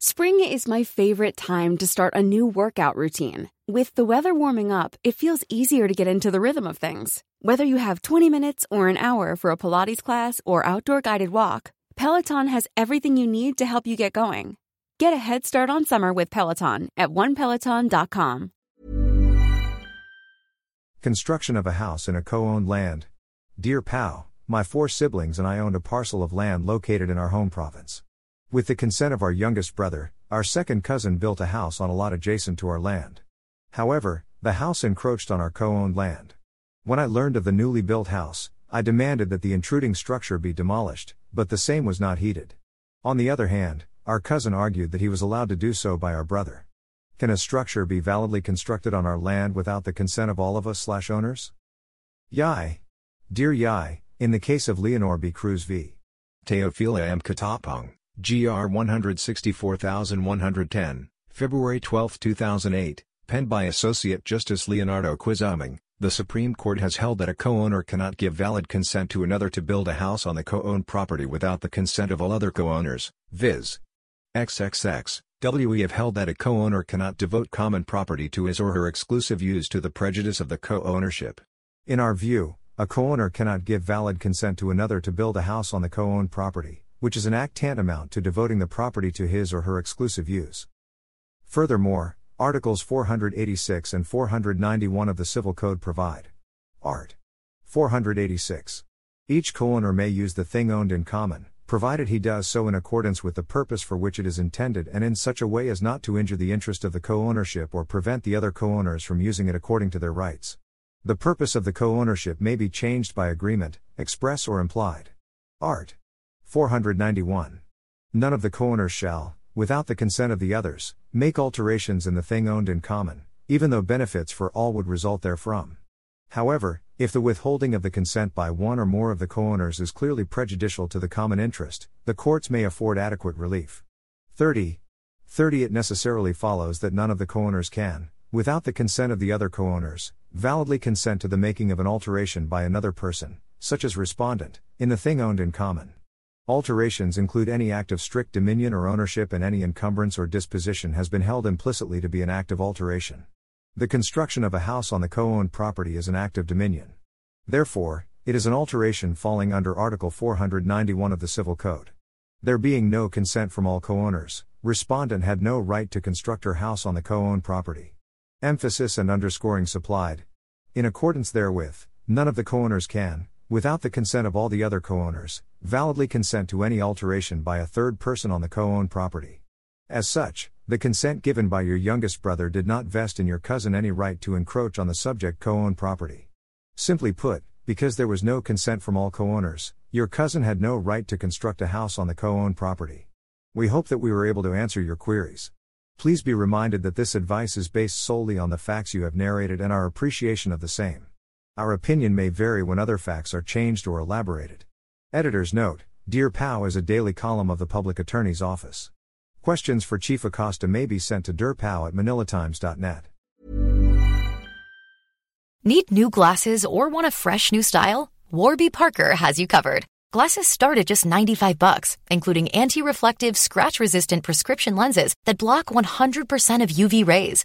Spring is my favorite time to start a new workout routine. With the weather warming up, it feels easier to get into the rhythm of things. Whether you have 20 minutes or an hour for a Pilates class or outdoor guided walk, Peloton has everything you need to help you get going. Get a head start on summer with Peloton at onepeloton.com. Construction of a house in a co owned land. Dear PAO, my four siblings and I owned a parcel of land located in our home province. With the consent of our youngest brother, our second cousin built a house on a lot adjacent to our land. However, the house encroached on our co owned land. When I learned of the newly built house, I demanded that the intruding structure be demolished, but the same was not heeded. On the other hand, our cousin argued that he was allowed to do so by our brother. Can a structure be validly constructed on our land without the consent of all of us slash owners? Yai. Dear Yai, in the case of Leonor B. Cruz v. Teofila M. Catapang. GR 164110, February 12, 2008, penned by Associate Justice Leonardo Quisumbing, the Supreme Court has held that a co-owner cannot give valid consent to another to build a house on the co-owned property without the consent of all other co-owners, viz. XXX, WE have held that a co-owner cannot devote common property to his or her exclusive use to the prejudice of the co-ownership. In our view, a co-owner cannot give valid consent to another to build a house on the co-owned property which is an act tantamount to devoting the property to his or her exclusive use. Furthermore, Articles 486 and 491 of the Civil Code provide. Art. 486. Each co-owner may use the thing owned in common, provided he does so in accordance with the purpose for which it is intended and in such a way as not to injure the interest of the co-ownership or prevent the other co-owners from using it according to their rights. The purpose of the co-ownership may be changed by agreement, express or implied. Art. 491. None of the co-owners shall, without the consent of the others, make alterations in the thing owned in common, even though benefits for all would result therefrom. However, if the withholding of the consent by one or more of the co-owners is clearly prejudicial to the common interest, the courts may afford adequate relief. 30. 30 It necessarily follows that none of the co-owners can, without the consent of the other co-owners, validly consent to the making of an alteration by another person, such as respondent, in the thing owned in common. Alterations include any act of strict dominion or ownership, and any encumbrance or disposition has been held implicitly to be an act of alteration. The construction of a house on the co owned property is an act of dominion. Therefore, it is an alteration falling under Article 491 of the Civil Code. There being no consent from all co owners, respondent had no right to construct her house on the co owned property. Emphasis and underscoring supplied. In accordance therewith, none of the co owners can, without the consent of all the other co owners, validly consent to any alteration by a third person on the co owned property. As such, the consent given by your youngest brother did not vest in your cousin any right to encroach on the subject co owned property. Simply put, because there was no consent from all co owners, your cousin had no right to construct a house on the co owned property. We hope that we were able to answer your queries. Please be reminded that this advice is based solely on the facts you have narrated and our appreciation of the same. Our opinion may vary when other facts are changed or elaborated. Editor's note Dear PAO is a daily column of the Public Attorney's Office. Questions for Chief Acosta may be sent to dearpao at manilatimes.net. Need new glasses or want a fresh new style? Warby Parker has you covered. Glasses start at just 95 bucks, including anti-reflective, scratch-resistant prescription lenses that block 100% of UV rays.